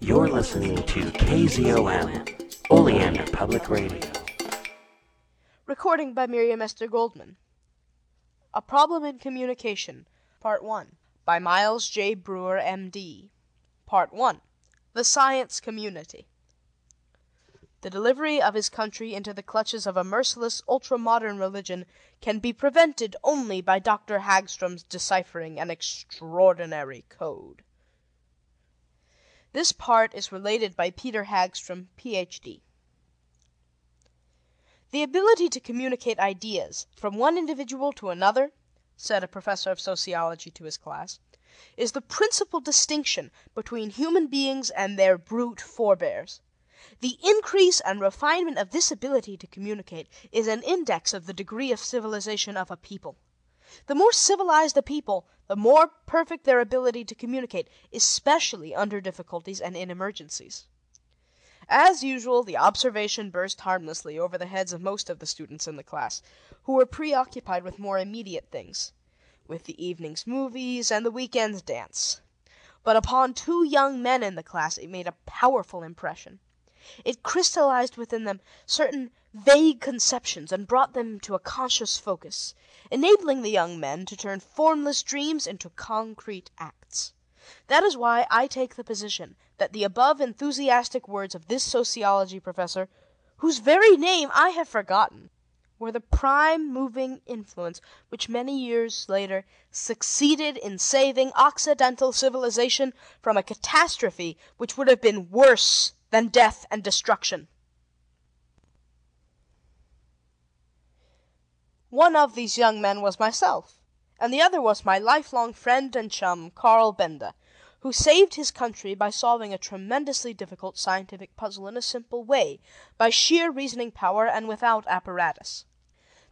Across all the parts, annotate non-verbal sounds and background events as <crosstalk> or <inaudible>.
You're listening to KZOM, Oleander Public Radio. Recording by Miriam Esther Goldman. A Problem in Communication, Part 1, by Miles J. Breuer, M.D. Part 1 The Science Community. The delivery of his country into the clutches of a merciless ultra modern religion can be prevented only by Dr. Hagstrom's deciphering an extraordinary code. This part is related by Peter Hagstrom, Ph.D. The ability to communicate ideas from one individual to another, said a professor of sociology to his class, is the principal distinction between human beings and their brute forebears. The increase and refinement of this ability to communicate is an index of the degree of civilization of a people. The more civilized a people, the more perfect their ability to communicate, especially under difficulties and in emergencies. As usual, the observation burst harmlessly over the heads of most of the students in the class, who were preoccupied with more immediate things with the evening's movies and the weekend's dance. But upon two young men in the class it made a powerful impression. It crystallized within them certain vague conceptions and brought them to a conscious focus, enabling the young men to turn formless dreams into concrete acts. That is why I take the position that the above enthusiastic words of this sociology professor, whose very name I have forgotten, were the prime moving influence which many years later succeeded in saving Occidental civilization from a catastrophe which would have been worse than death and destruction. One of these young men was myself, and the other was my lifelong friend and chum, Carl Benda, who saved his country by solving a tremendously difficult scientific puzzle in a simple way, by sheer reasoning power and without apparatus.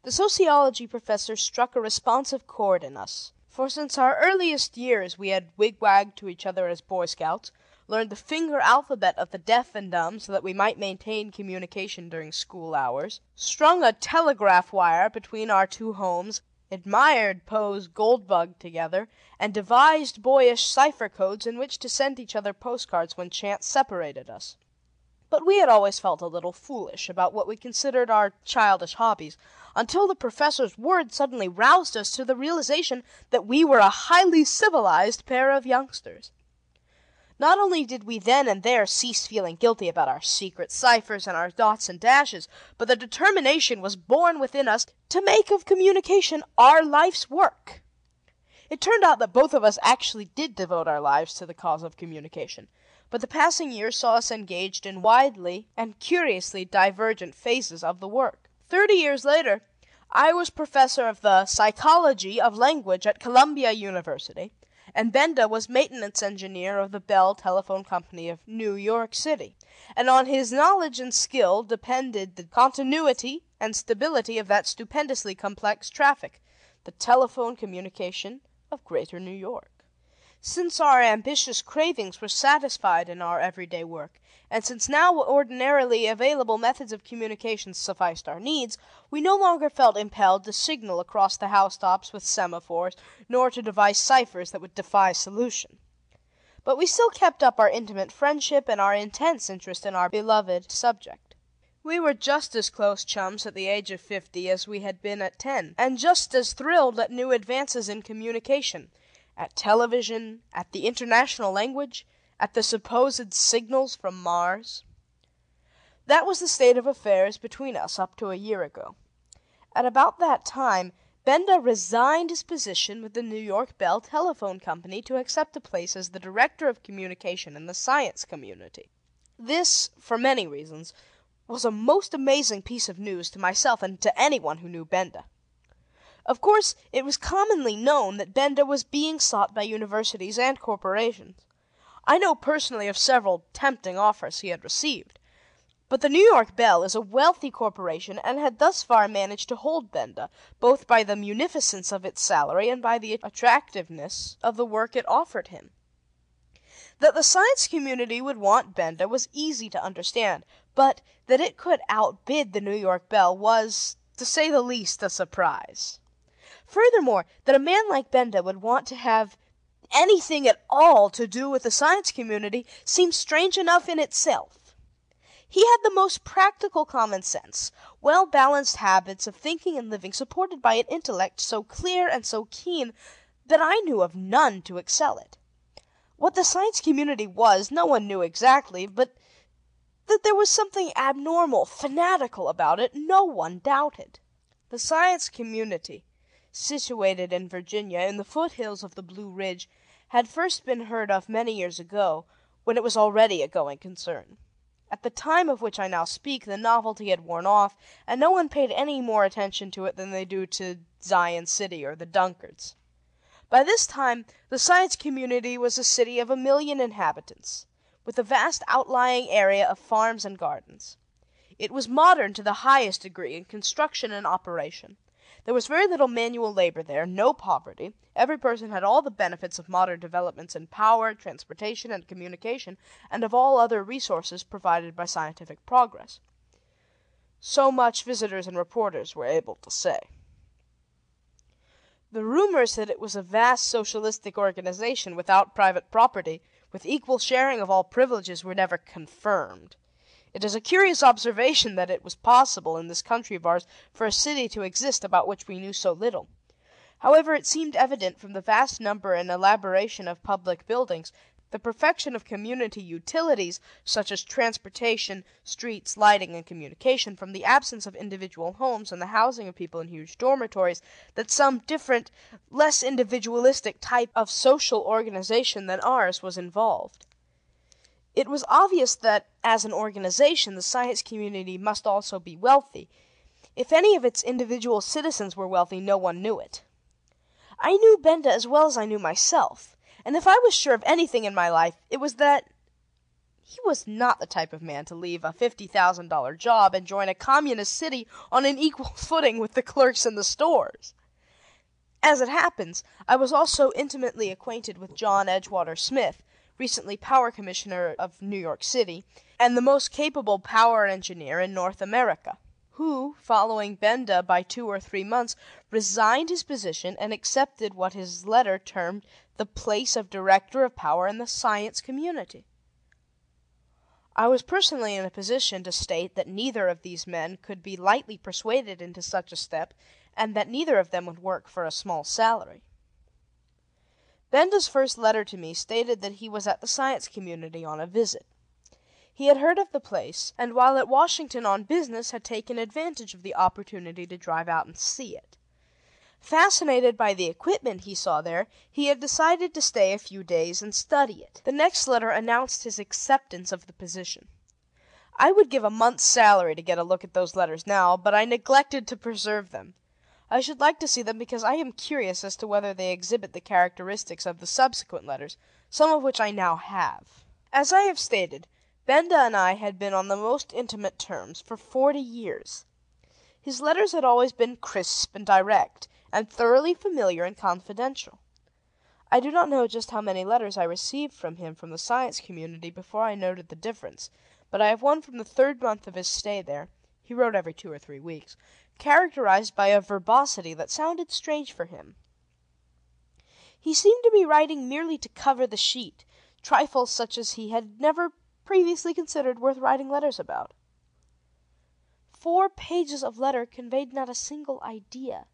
The sociology professor struck a responsive chord in us, for since our earliest years we had wigwagged to each other as Boy Scouts learned the finger alphabet of the deaf and dumb so that we might maintain communication during school hours, strung a telegraph wire between our two homes, admired Poe's Goldbug together, and devised boyish cipher codes in which to send each other postcards when chance separated us. But we had always felt a little foolish about what we considered our childish hobbies, until the professor's words suddenly roused us to the realization that we were a highly civilized pair of youngsters. Not only did we then and there cease feeling guilty about our secret ciphers and our dots and dashes, but the determination was born within us to make of communication our life's work. It turned out that both of us actually did devote our lives to the cause of communication, but the passing years saw us engaged in widely and curiously divergent phases of the work. Thirty years later, I was professor of the psychology of language at Columbia University and Benda was maintenance engineer of the Bell Telephone Company of New York City, and on his knowledge and skill depended the continuity and stability of that stupendously complex traffic, the telephone communication of Greater New York. Since our ambitious cravings were satisfied in our everyday work, and since now ordinarily available methods of communication sufficed our needs, we no longer felt impelled to signal across the housetops with semaphores, nor to devise ciphers that would defy solution. But we still kept up our intimate friendship and our intense interest in our beloved subject. We were just as close chums at the age of fifty as we had been at ten, and just as thrilled at new advances in communication at television, at the international language, at the supposed signals from Mars. That was the state of affairs between us up to a year ago. At about that time Benda resigned his position with the New York Bell Telephone Company to accept a place as the Director of Communication in the Science Community. This, for many reasons, was a most amazing piece of news to myself and to anyone who knew Benda. Of course, it was commonly known that Benda was being sought by universities and corporations. I know personally of several tempting offers he had received. But the New York Bell is a wealthy corporation and had thus far managed to hold Benda, both by the munificence of its salary and by the attractiveness of the work it offered him. That the science community would want Benda was easy to understand, but that it could outbid the New York Bell was, to say the least, a surprise. Furthermore, that a man like Benda would want to have anything at all to do with the Science Community seemed strange enough in itself. He had the most practical common sense, well balanced habits of thinking and living supported by an intellect so clear and so keen that I knew of none to excel it. What the Science Community was, no one knew exactly, but that there was something abnormal, fanatical about it, no one doubted. The Science Community, situated in Virginia in the foothills of the Blue Ridge, had first been heard of many years ago, when it was already a going concern. At the time of which I now speak, the novelty had worn off, and no one paid any more attention to it than they do to Zion City or the Dunkards. By this time the Science Community was a city of a million inhabitants, with a vast outlying area of farms and gardens. It was modern to the highest degree in construction and operation. There was very little manual labor there, no poverty; every person had all the benefits of modern developments in power, transportation, and communication, and of all other resources provided by scientific progress. So much visitors and reporters were able to say. The rumors that it was a vast socialistic organization, without private property, with equal sharing of all privileges, were never confirmed. It is a curious observation that it was possible, in this country of ours, for a city to exist about which we knew so little. However, it seemed evident from the vast number and elaboration of public buildings, the perfection of community utilities, such as transportation, streets, lighting, and communication, from the absence of individual homes and the housing of people in huge dormitories, that some different, less individualistic type of social organization than ours was involved. It was obvious that, as an organization, the Science Community must also be wealthy. If any of its individual citizens were wealthy, no one knew it. I knew Benda as well as I knew myself, and if I was sure of anything in my life, it was that he was not the type of man to leave a fifty thousand dollar job and join a communist city on an equal <laughs> footing with the clerks in the stores. As it happens, I was also intimately acquainted with John Edgewater Smith recently Power Commissioner of New York City, and the most capable power engineer in North America, who, following Benda by two or three months, resigned his position and accepted what his letter termed the place of Director of Power in the Science Community. I was personally in a position to state that neither of these men could be lightly persuaded into such a step, and that neither of them would work for a small salary. Benda's first letter to me stated that he was at the Science Community on a visit. He had heard of the place, and while at Washington on business had taken advantage of the opportunity to drive out and see it. Fascinated by the equipment he saw there, he had decided to stay a few days and study it. The next letter announced his acceptance of the position. I would give a month's salary to get a look at those letters now, but I neglected to preserve them. I should like to see them because I am curious as to whether they exhibit the characteristics of the subsequent letters, some of which I now have. As I have stated, Benda and I had been on the most intimate terms for forty years. His letters had always been crisp and direct, and thoroughly familiar and confidential. I do not know just how many letters I received from him from the Science Community before I noted the difference, but I have one from the third month of his stay there he wrote every two or three weeks characterized by a verbosity that sounded strange for him. He seemed to be writing merely to cover the sheet, trifles such as he had never previously considered worth writing letters about. Four pages of letter conveyed not a single idea.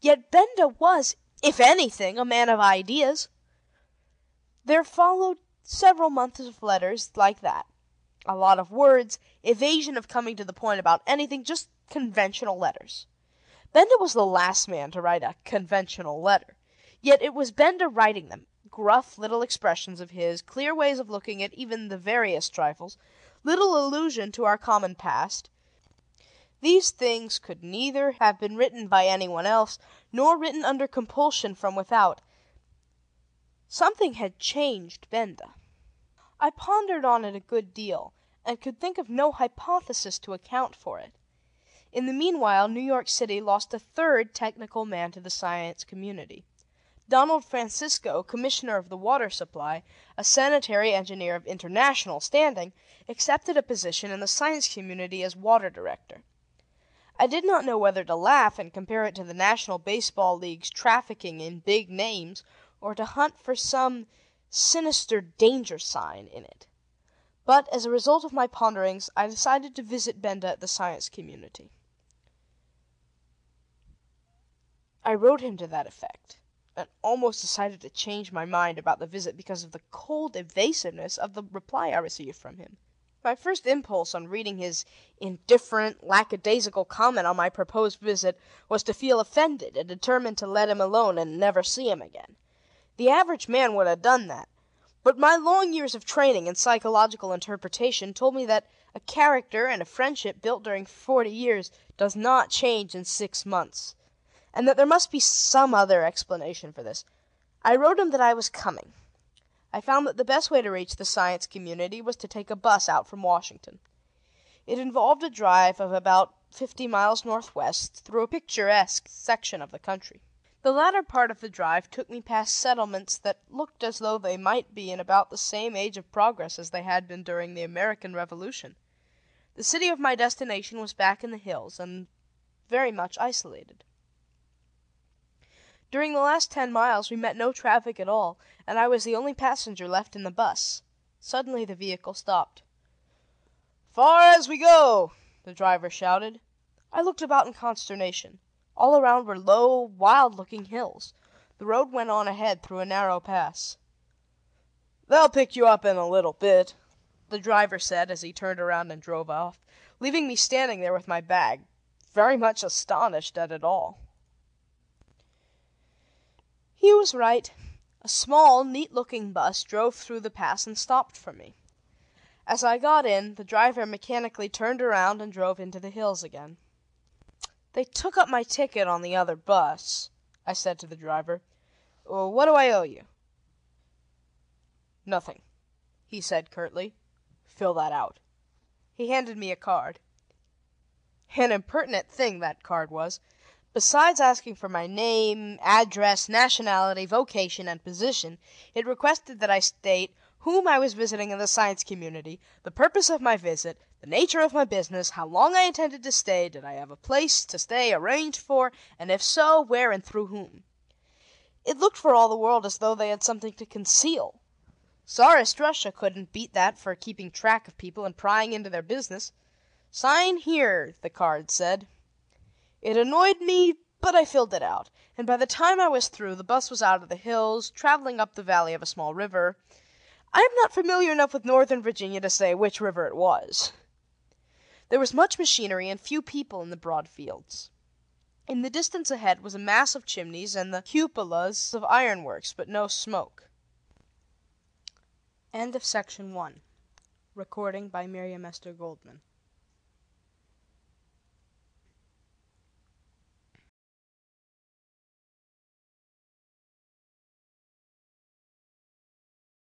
Yet Benda was, if anything, a man of ideas. There followed several months of letters like that. A lot of words, evasion of coming to the point about anything, just conventional letters. Benda was the last man to write a conventional letter. Yet it was Benda writing them gruff little expressions of his, clear ways of looking at even the veriest trifles, little allusion to our common past. These things could neither have been written by anyone else, nor written under compulsion from without. Something had changed Benda. I pondered on it a good deal, and could think of no hypothesis to account for it. In the meanwhile New York City lost a third technical man to the Science Community. Donald Francisco, Commissioner of the Water Supply, a sanitary engineer of international standing, accepted a position in the Science Community as Water Director. I did not know whether to laugh and compare it to the National Baseball League's trafficking in big names, or to hunt for some sinister danger sign in it. But, as a result of my ponderings, I decided to visit Benda at the Science Community. I wrote him to that effect, and almost decided to change my mind about the visit because of the cold evasiveness of the reply I received from him. My first impulse on reading his indifferent, lackadaisical comment on my proposed visit was to feel offended and determined to let him alone and never see him again. The average man would have done that, but my long years of training in psychological interpretation told me that a character and a friendship built during forty years does not change in six months, and that there must be some other explanation for this. I wrote him that I was coming. I found that the best way to reach the Science Community was to take a bus out from Washington. It involved a drive of about fifty miles northwest through a picturesque section of the country. The latter part of the drive took me past settlements that looked as though they might be in about the same age of progress as they had been during the American Revolution. The city of my destination was back in the hills, and very much isolated. During the last ten miles we met no traffic at all, and I was the only passenger left in the bus. Suddenly the vehicle stopped. "Far as we go!" the driver shouted. I looked about in consternation. All around were low, wild looking hills. The road went on ahead through a narrow pass. "They'll pick you up in a little bit," the driver said as he turned around and drove off, leaving me standing there with my bag, very much astonished at it all. He was right. A small, neat looking bus drove through the pass and stopped for me. As I got in, the driver mechanically turned around and drove into the hills again. "They took up my ticket on the other bus," I said to the driver. "What do I owe you?" "Nothing," he said curtly. "Fill that out." He handed me a card. An impertinent thing, that card was. Besides asking for my name, address, nationality, vocation, and position, it requested that I state whom I was visiting in the Science Community, the purpose of my visit, the nature of my business, how long I intended to stay, did I have a place to stay arranged for, and if so, where and through whom. It looked for all the world as though they had something to conceal. Czarist Russia couldn't beat that for keeping track of people and prying into their business. Sign here, the card said. It annoyed me, but I filled it out, and by the time I was through the bus was out of the hills, traveling up the valley of a small river. I am not familiar enough with Northern Virginia to say which river it was. There was much machinery and few people in the broad fields. In the distance ahead was a mass of chimneys and the cupolas of ironworks, but no smoke. End of section one. Recording by Miriam Esther Goldman.